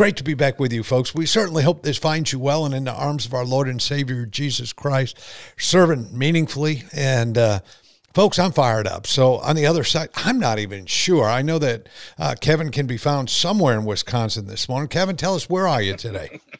Great to be back with you, folks. We certainly hope this finds you well and in the arms of our Lord and Savior Jesus Christ, serving meaningfully. And uh, folks, I'm fired up. So on the other side, I'm not even sure. I know that uh, Kevin can be found somewhere in Wisconsin this morning. Kevin, tell us where are you today?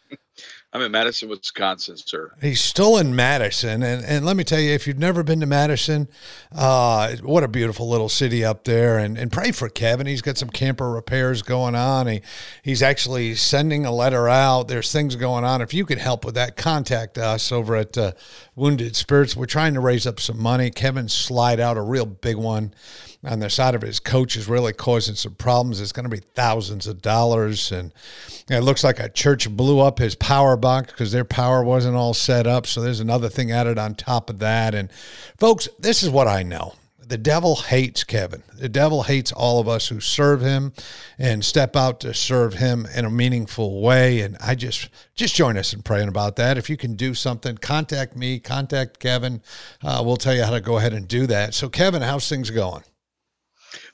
I'm in Madison, Wisconsin, sir. He's still in Madison, and and let me tell you, if you've never been to Madison, uh, what a beautiful little city up there. And and pray for Kevin. He's got some camper repairs going on. He he's actually sending a letter out. There's things going on. If you could help with that, contact us over at uh, Wounded Spirits. We're trying to raise up some money. Kevin slide out a real big one on the side of his coach is really causing some problems. It's going to be thousands of dollars. And it looks like a church blew up his power box because their power wasn't all set up. So there's another thing added on top of that. And folks, this is what I know. The devil hates Kevin. The devil hates all of us who serve him and step out to serve him in a meaningful way. And I just just join us in praying about that. If you can do something, contact me, contact Kevin. Uh, we'll tell you how to go ahead and do that. So, Kevin, how's things going?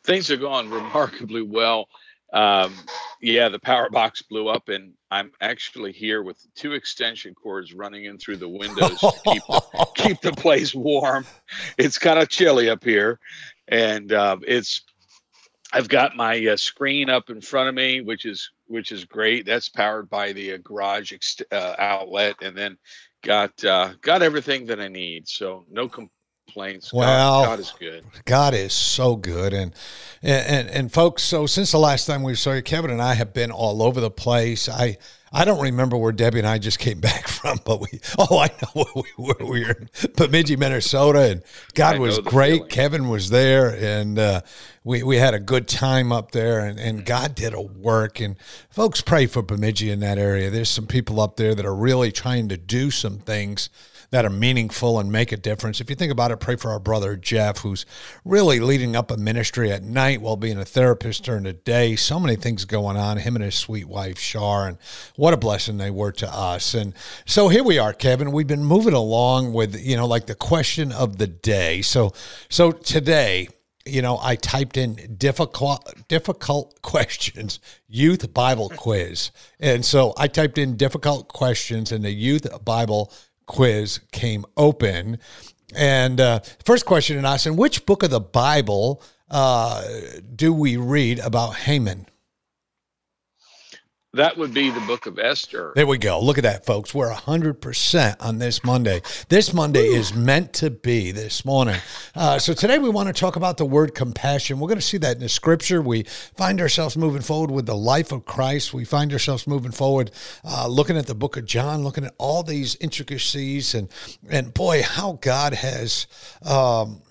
things are going remarkably well. Um, yeah, the power box blew up, and I'm actually here with two extension cords running in through the windows to keep the, keep the place warm. It's kind of chilly up here, and uh, it's I've got my uh, screen up in front of me, which is which is great. That's powered by the uh, garage ex- uh, outlet, and then got uh, got everything that I need. So no com- complaints. Well, God, God, is good. God is so good, and, and and folks. So since the last time we saw you, Kevin and I have been all over the place. I I don't remember where Debbie and I just came back from, but we oh I know where we were. We were in Bemidji, Minnesota, and God was great. Feeling. Kevin was there, and uh, we we had a good time up there, and, and God did a work. And folks, pray for Bemidji in that area. There's some people up there that are really trying to do some things that are meaningful and make a difference. If you think about it, pray for our brother Jeff, who's really leading up a ministry at night while being a therapist during the day. So many things going on, him and his sweet wife, Shar, and what a blessing they were to us. And so here we are, Kevin. We've been moving along with, you know, like the question of the day. So, so today, you know, I typed in difficult difficult questions, youth Bible quiz. And so I typed in difficult questions in the youth Bible quiz came open. And uh, first question in Austin, which book of the Bible uh, do we read about Haman? That would be the book of Esther. There we go. Look at that, folks. We're 100% on this Monday. This Monday is meant to be this morning. Uh, so today we want to talk about the word compassion. We're going to see that in the scripture. We find ourselves moving forward with the life of Christ. We find ourselves moving forward, uh, looking at the book of John, looking at all these intricacies. And, and boy, how God has, um,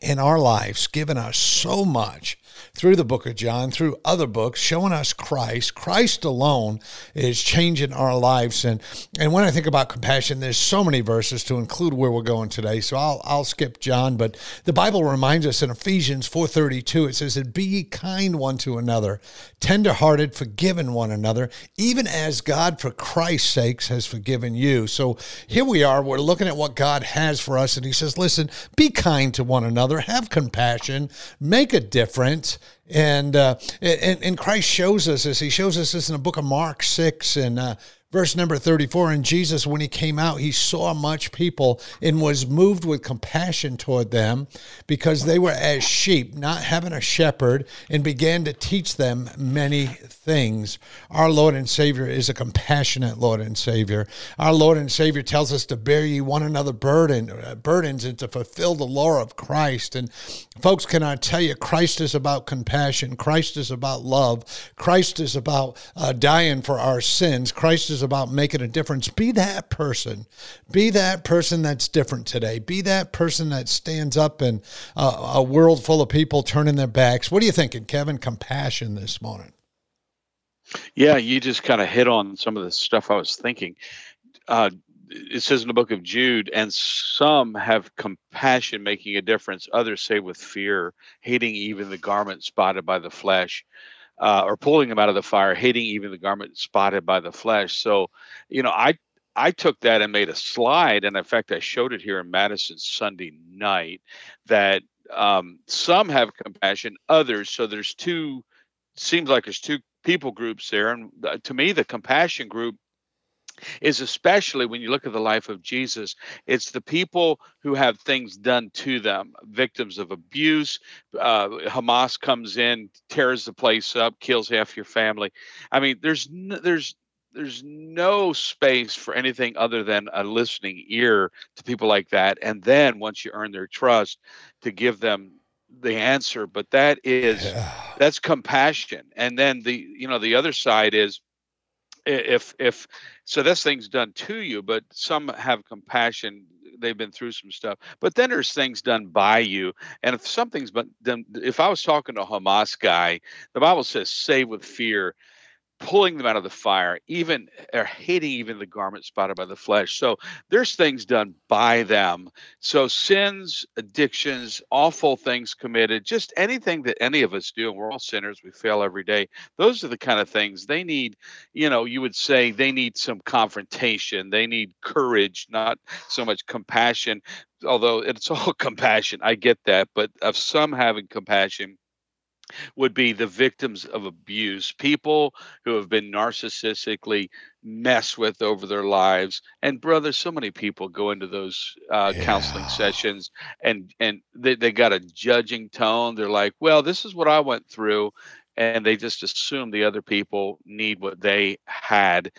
in our lives, given us so much through the book of John, through other books, showing us Christ. Christ alone is changing our lives. And and when I think about compassion, there's so many verses to include where we're going today. So I'll I'll skip John, but the Bible reminds us in Ephesians 4:32, it says, "And be ye kind one to another, tenderhearted, forgiving one another, even as God for Christ's sakes has forgiven you." So here we are, we're looking at what God has for us, and He says, Listen, be kind to one another, have compassion, make a difference. And, uh, and and Christ shows us this. He shows us this in the book of Mark six and uh, Verse number 34 And Jesus, when he came out, he saw much people and was moved with compassion toward them because they were as sheep, not having a shepherd, and began to teach them many things. Our Lord and Savior is a compassionate Lord and Savior. Our Lord and Savior tells us to bear ye one another burden, uh, burdens and to fulfill the law of Christ. And folks, can I tell you, Christ is about compassion, Christ is about love, Christ is about uh, dying for our sins, Christ is about making a difference. Be that person. Be that person that's different today. Be that person that stands up in a, a world full of people turning their backs. What are you thinking, Kevin? Compassion this morning. Yeah, you just kind of hit on some of the stuff I was thinking. Uh, it says in the book of Jude, and some have compassion, making a difference. Others say with fear, hating even the garment spotted by the flesh, uh, or pulling them out of the fire, hating even the garment spotted by the flesh. So, you know, I I took that and made a slide, and in fact, I showed it here in Madison Sunday night. That um, some have compassion, others. So there's two. Seems like there's two people groups there, and uh, to me, the compassion group is especially when you look at the life of Jesus, it's the people who have things done to them, victims of abuse. Uh, Hamas comes in, tears the place up, kills half your family. I mean, there's no, there's there's no space for anything other than a listening ear to people like that. And then once you earn their trust, to give them the answer. But that is that's compassion. And then the you know the other side is if if so this thing's done to you but some have compassion they've been through some stuff but then there's things done by you and if something's been done if i was talking to a hamas guy the bible says save with fear pulling them out of the fire, even or hating even the garment spotted by the flesh. So there's things done by them. So sins, addictions, awful things committed, just anything that any of us do, and we're all sinners, we fail every day. Those are the kind of things they need, you know, you would say they need some confrontation, they need courage, not so much compassion. Although it's all compassion, I get that, but of some having compassion would be the victims of abuse, people who have been narcissistically messed with over their lives. And brother, so many people go into those uh, yeah. counseling sessions and and they, they got a judging tone. They're like, well, this is what I went through. And they just assume the other people need what they had,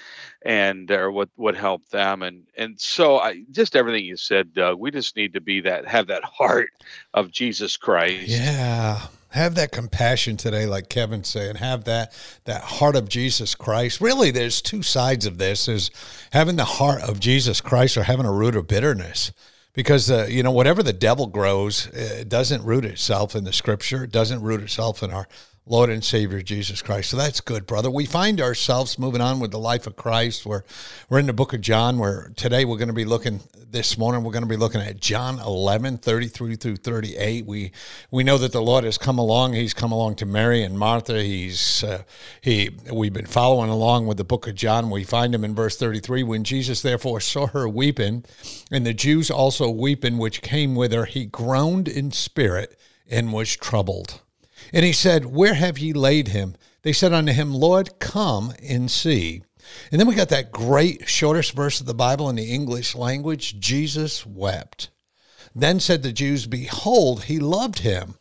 and or what what helped them, and and so I just everything you said, Doug. We just need to be that have that heart of Jesus Christ. Yeah, have that compassion today like kevin's saying have that that heart of jesus christ. Really there's two sides of this. Is having the heart of jesus christ or having a root of bitterness. Because uh, you know whatever the devil grows it doesn't root itself in the scripture. It doesn't root itself in our Lord and Savior Jesus Christ. So that's good, brother. We find ourselves moving on with the life of Christ. We're, we're in the book of John, where today we're going to be looking, this morning, we're going to be looking at John 11, 33 through 38. We, we know that the Lord has come along. He's come along to Mary and Martha. He's, uh, he, we've been following along with the book of John. We find him in verse 33. When Jesus therefore saw her weeping, and the Jews also weeping, which came with her, he groaned in spirit and was troubled. And he said, Where have ye laid him? They said unto him, Lord, come and see. And then we got that great shortest verse of the Bible in the English language Jesus wept. Then said the Jews, Behold, he loved him.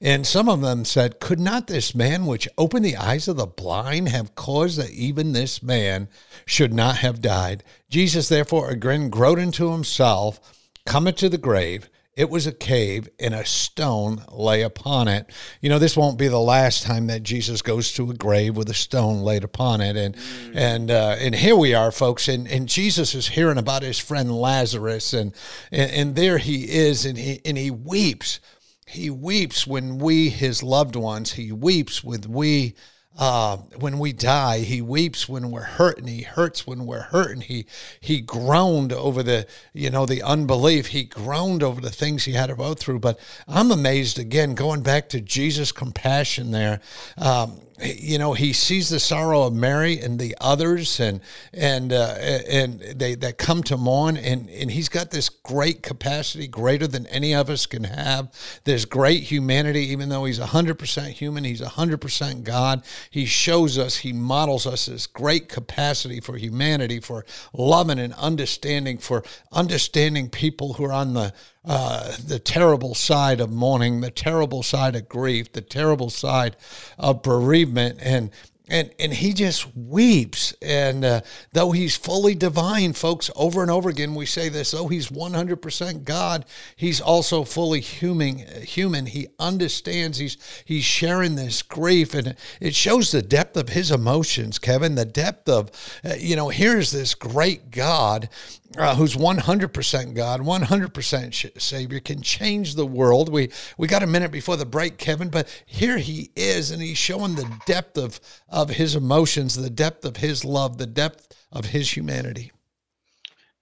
And some of them said, Could not this man which opened the eyes of the blind have caused that even this man should not have died? Jesus therefore again groaned into himself, cometh to the grave. It was a cave, and a stone lay upon it. You know, this won't be the last time that Jesus goes to a grave with a stone laid upon it. And mm. and uh, and here we are, folks. And and Jesus is hearing about his friend Lazarus, and and, and there he is, and he and he weeps. He weeps when we, his loved ones, he weeps when we uh, when we die. He weeps when we're hurt, and he hurts when we're hurt. And he he groaned over the you know the unbelief. He groaned over the things he had to go through. But I'm amazed again, going back to Jesus' compassion there. Um, you know he sees the sorrow of Mary and the others and and uh, and they that come to mourn and and he's got this great capacity greater than any of us can have. There's great humanity even though he's 100% human he's 100% God. He shows us he models us this great capacity for humanity for loving and understanding for understanding people who are on the uh, the terrible side of mourning, the terrible side of grief, the terrible side of bereavement, and and and he just weeps. And uh, though he's fully divine folks over and over again we say this though he's 100% god he's also fully human human. He understands he's he's sharing this grief. And it shows the depth of his emotions kevin the depth of uh, you know here's this great god uh, who's 100% God, 100% Savior, can change the world. We we got a minute before the break, Kevin, but here he is, and he's showing the depth of of his emotions, the depth of his love, the depth of his humanity.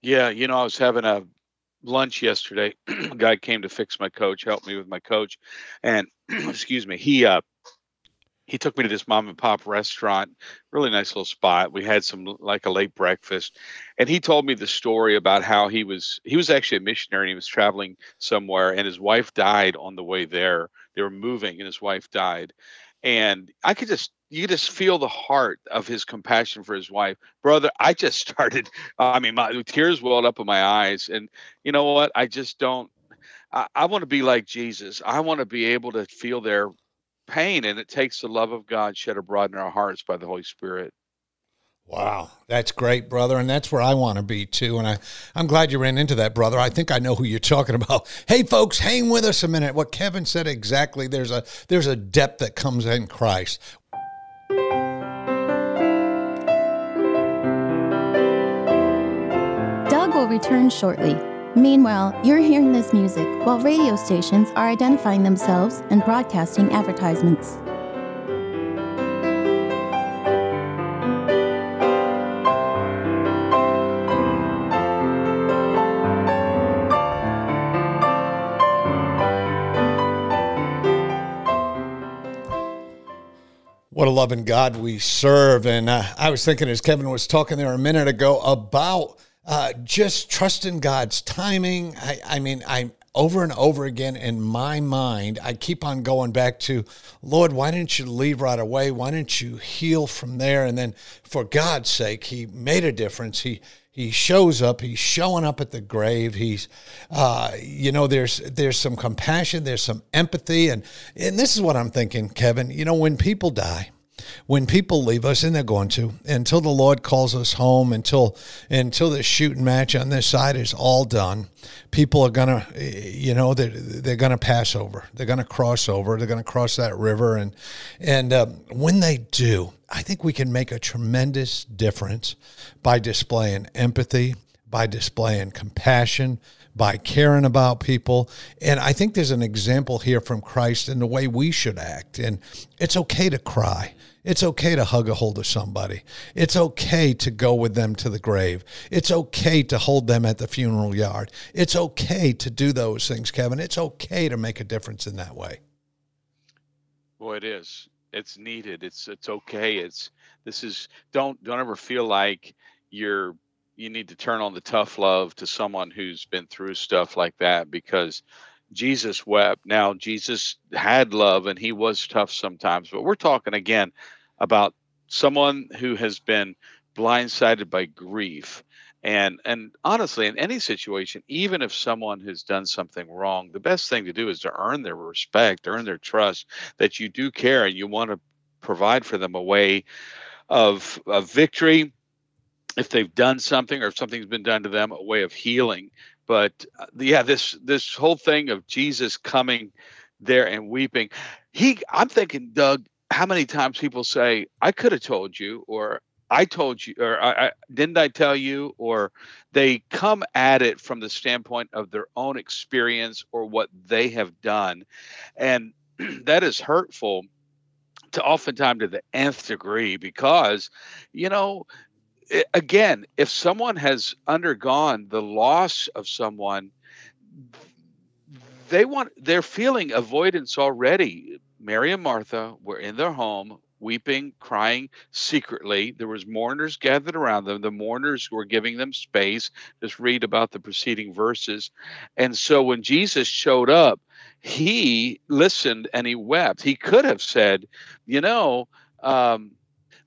Yeah, you know, I was having a lunch yesterday. a guy came to fix my coach, help me with my coach, and excuse me, he uh he took me to this mom and pop restaurant, really nice little spot. We had some like a late breakfast, and he told me the story about how he was he was actually a missionary and he was traveling somewhere, and his wife died on the way there. They were moving, and his wife died, and I could just you just feel the heart of his compassion for his wife, brother. I just started. I mean, my tears welled up in my eyes, and you know what? I just don't. I, I want to be like Jesus. I want to be able to feel their pain, and it takes the love of God shed abroad in our hearts by the Holy Spirit. Wow, that's great, brother, and that's where I want to be too. And I, I'm glad you ran into that, brother. I think I know who you're talking about. Hey, folks, hang with us a minute. What Kevin said exactly. There's a there's a depth that comes in Christ. Doug will return shortly. Meanwhile, you're hearing this music while radio stations are identifying themselves and broadcasting advertisements. What a loving God we serve. And uh, I was thinking as Kevin was talking there a minute ago about uh, just trusting God's timing. I, I mean, I'm over and over again in my mind, I keep on going back to, Lord, why didn't you leave right away? Why didn't you heal from there? And then, for God's sake, He made a difference. He he shows up. He's showing up at the grave. He's, uh, you know, there's there's some compassion. There's some empathy, and and this is what I'm thinking, Kevin. You know, when people die, when people leave us, and they're going to, until the Lord calls us home, until until the shooting match on this side is all done, people are gonna, you know, they're they're gonna pass over. They're gonna cross over. They're gonna cross that river, and and uh, when they do, I think we can make a tremendous difference by displaying empathy, by displaying compassion, by caring about people. And I think there's an example here from Christ in the way we should act. And it's okay to cry. It's okay to hug a hold of somebody. It's okay to go with them to the grave. It's okay to hold them at the funeral yard. It's okay to do those things, Kevin. It's okay to make a difference in that way. Boy, it is. It's needed. It's it's okay. It's this is don't don't ever feel like you're you need to turn on the tough love to someone who's been through stuff like that because Jesus wept. Now, Jesus had love and he was tough sometimes, but we're talking again about someone who has been blindsided by grief. And and honestly, in any situation, even if someone has done something wrong, the best thing to do is to earn their respect, earn their trust that you do care and you want to provide for them a way of, of victory if they've done something or if something's been done to them, a way of healing. But uh, yeah, this this whole thing of Jesus coming there and weeping, he I'm thinking, Doug, how many times people say, "I could have told you," or "I told you," or I, I, "Didn't I tell you?" Or they come at it from the standpoint of their own experience or what they have done, and that is hurtful to oftentimes to the nth degree because you know again, if someone has undergone the loss of someone, they want they're feeling avoidance already. Mary and Martha were in their home weeping, crying secretly. There was mourners gathered around them. The mourners who were giving them space. Just read about the preceding verses. And so when Jesus showed up, he listened and he wept. He could have said, you know, um,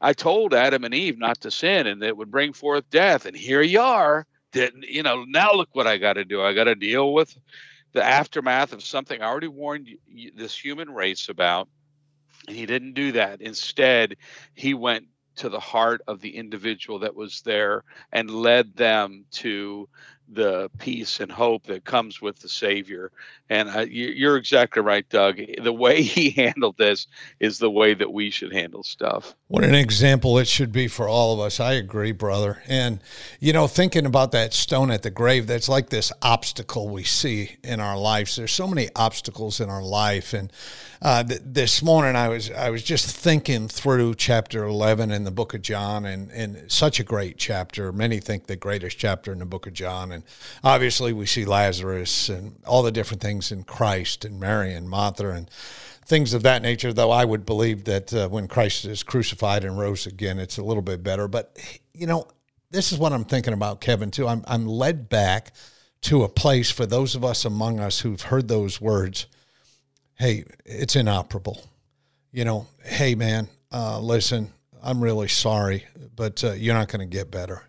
I told Adam and Eve not to sin and that would bring forth death. And here you are. Didn't you know? Now look what I got to do. I got to deal with the aftermath of something I already warned this human race about. And he didn't do that. Instead, he went to the heart of the individual that was there and led them to the peace and hope that comes with the Savior. And uh, you're exactly right, Doug. The way he handled this is the way that we should handle stuff. What an example it should be for all of us. I agree, brother. And, you know, thinking about that stone at the grave, that's like this obstacle we see in our lives. There's so many obstacles in our life. And uh, th- this morning I was I was just thinking through chapter 11 in the book of John, and, and such a great chapter. Many think the greatest chapter in the book of John. And obviously, we see Lazarus and all the different things in Christ and Mary and Martha and things of that nature, though I would believe that uh, when Christ is crucified and rose again, it's a little bit better. But, you know, this is what I'm thinking about, Kevin, too. I'm, I'm led back to a place for those of us among us who've heard those words hey, it's inoperable. You know, hey, man, uh, listen, I'm really sorry, but uh, you're not going to get better.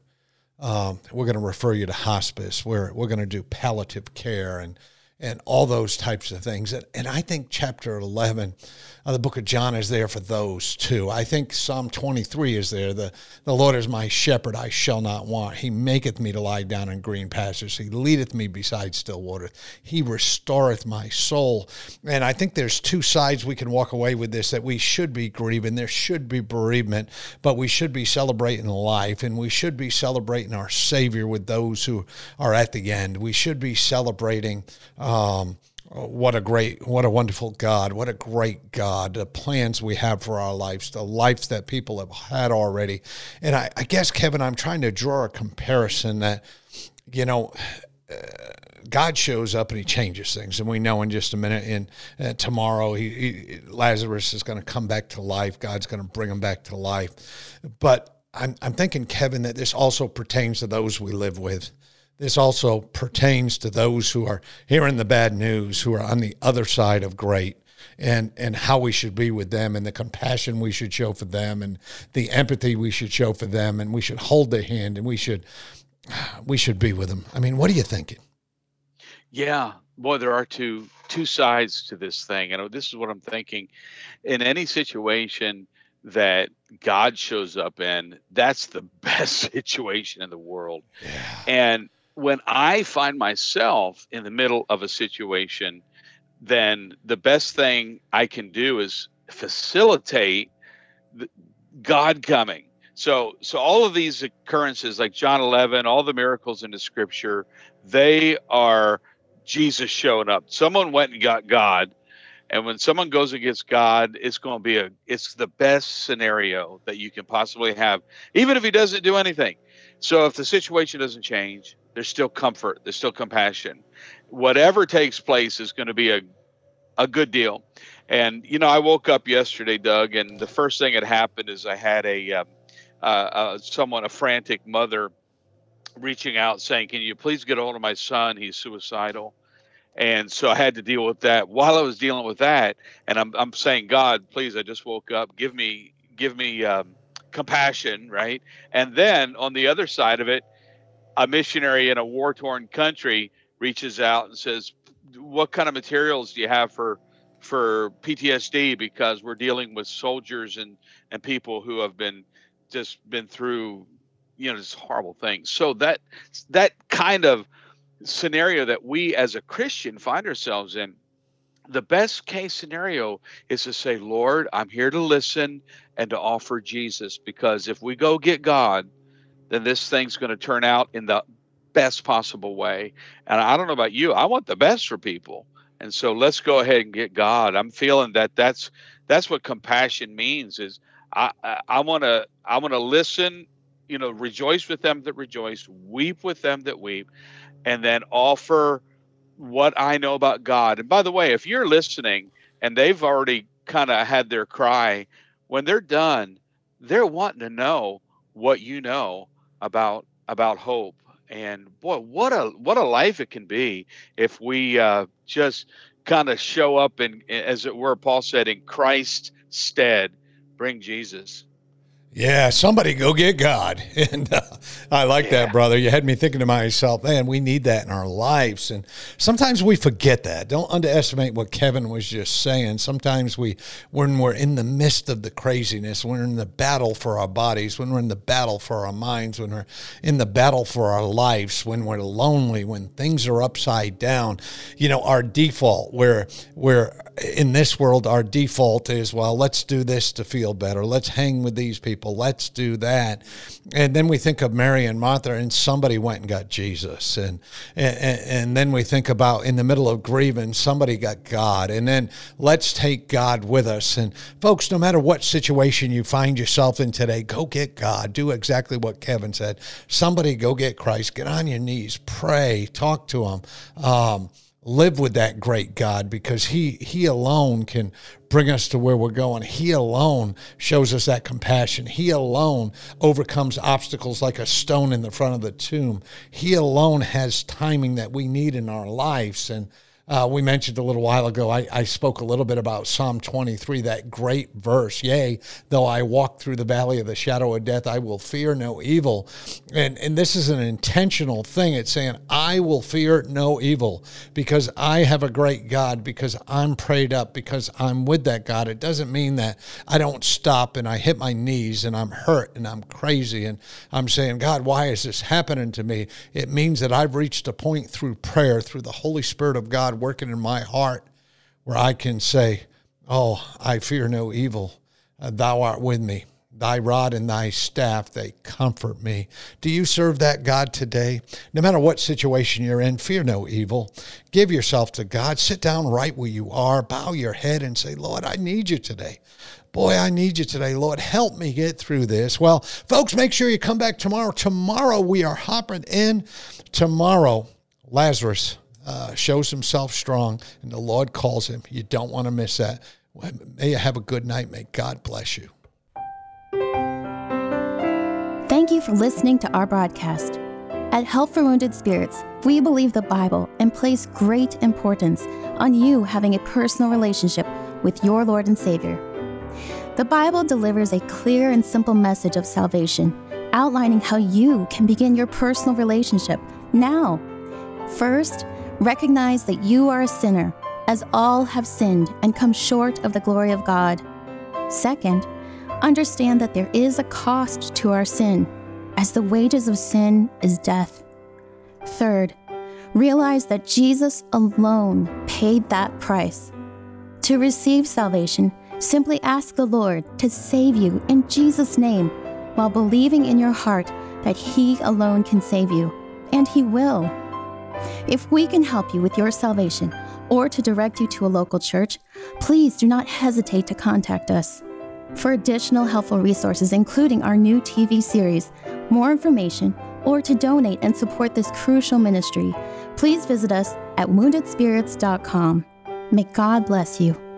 Um, we're going to refer you to hospice. We're, we're going to do palliative care and and all those types of things. And, and I think chapter 11 uh, the book of John is there for those too. I think Psalm 23 is there. The, the Lord is my shepherd, I shall not want. He maketh me to lie down in green pastures. He leadeth me beside still waters. He restoreth my soul. And I think there's two sides we can walk away with this that we should be grieving. There should be bereavement, but we should be celebrating life and we should be celebrating our Savior with those who are at the end. We should be celebrating. Um, what a great, what a wonderful God. What a great God. The plans we have for our lives, the lives that people have had already. And I, I guess, Kevin, I'm trying to draw a comparison that, you know, uh, God shows up and he changes things. And we know in just a minute, in uh, tomorrow, he, he, Lazarus is going to come back to life. God's going to bring him back to life. But I'm, I'm thinking, Kevin, that this also pertains to those we live with. This also pertains to those who are hearing the bad news, who are on the other side of great, and, and how we should be with them, and the compassion we should show for them, and the empathy we should show for them, and we should hold their hand, and we should we should be with them. I mean, what are you thinking? Yeah, boy, there are two two sides to this thing. And oh, this is what I'm thinking. In any situation that God shows up in, that's the best situation in the world. Yeah. And when I find myself in the middle of a situation, then the best thing I can do is facilitate God coming. So, so all of these occurrences, like John 11, all the miracles in the Scripture, they are Jesus showing up. Someone went and got God, and when someone goes against God, it's going to be a, it's the best scenario that you can possibly have, even if He doesn't do anything. So, if the situation doesn't change, there's still comfort, there's still compassion. Whatever takes place is going to be a a good deal. And you know, I woke up yesterday, Doug, and the first thing that happened is I had a um, uh, uh, someone, a frantic mother, reaching out saying, "Can you please get hold of my son? He's suicidal." And so I had to deal with that. While I was dealing with that, and I'm I'm saying, God, please, I just woke up. Give me give me um, compassion, right? And then on the other side of it, a missionary in a war torn country reaches out and says, "What kind of materials do you have for for PTSD? Because we're dealing with soldiers and and people who have been just been through, you know, this horrible things." So that that kind of scenario that we as a Christian find ourselves in, the best case scenario is to say, Lord, I'm here to listen and to offer Jesus. Because if we go get God, then this thing's going to turn out in the best possible way. And I don't know about you, I want the best for people. And so let's go ahead and get God. I'm feeling that that's that's what compassion means is I I want to I want to listen, you know, rejoice with them that rejoice, weep with them that weep, and then offer what I know about God. And by the way, if you're listening and they've already kind of had their cry, when they're done, they're wanting to know what you know about about hope and boy what a what a life it can be if we uh, just kind of show up and as it were paul said in christ's stead bring jesus Yeah, somebody go get God. And uh, I like yeah. that, brother. You had me thinking to myself, man, we need that in our lives. And sometimes we forget that. Don't underestimate what Kevin was just saying. Sometimes we, when we're in the midst of the craziness, when we're in the battle for our bodies, when we're in the battle for our minds, when we're in the battle for our lives, when we're lonely, when things are upside down, you know, our default, where, where in this world, our default is, well, let's do this to feel better. Let's hang with these people. Let's do that. And then we think of Mary and Martha, and somebody went and got Jesus. And, and, and then we think about in the middle of grieving, somebody got God. And then let's take God with us. And folks, no matter what situation you find yourself in today, go get God. Do exactly what Kevin said. Somebody go get Christ. Get on your knees, pray, talk to him. Um, live with that great God because he he alone can bring us to where we're going. He alone shows us that compassion. He alone overcomes obstacles like a stone in the front of the tomb. He alone has timing that we need in our lives and uh, we mentioned a little while ago, I, I, spoke a little bit about Psalm 23, that great verse. Yea, though I walk through the valley of the shadow of death, I will fear no evil. And, and this is an intentional thing. It's saying, I will fear no evil because I have a great God, because I'm prayed up, because I'm with that God. It doesn't mean that I don't stop and I hit my knees and I'm hurt and I'm crazy and I'm saying, God, why is this happening to me? It means that I've reached a point through prayer, through the Holy Spirit of God working in my heart where I can say, Oh, I fear no evil. Uh, thou art with me. Thy rod and thy staff, they comfort me. Do you serve that God today? No matter what situation you're in, fear no evil. Give yourself to God. Sit down right where you are. Bow your head and say, Lord, I need you today. Boy, I need you today. Lord, help me get through this. Well, folks, make sure you come back tomorrow. Tomorrow, we are hopping in. Tomorrow, Lazarus uh, shows himself strong, and the Lord calls him. You don't want to miss that. May you have a good night. May God bless you. Thank you for listening to our broadcast. At Help for Wounded Spirits, we believe the Bible and place great importance on you having a personal relationship with your Lord and Savior. The Bible delivers a clear and simple message of salvation, outlining how you can begin your personal relationship now. First, Recognize that you are a sinner, as all have sinned and come short of the glory of God. Second, understand that there is a cost to our sin, as the wages of sin is death. Third, realize that Jesus alone paid that price. To receive salvation, simply ask the Lord to save you in Jesus' name while believing in your heart that He alone can save you, and He will. If we can help you with your salvation or to direct you to a local church, please do not hesitate to contact us. For additional helpful resources, including our new TV series, more information, or to donate and support this crucial ministry, please visit us at woundedspirits.com. May God bless you.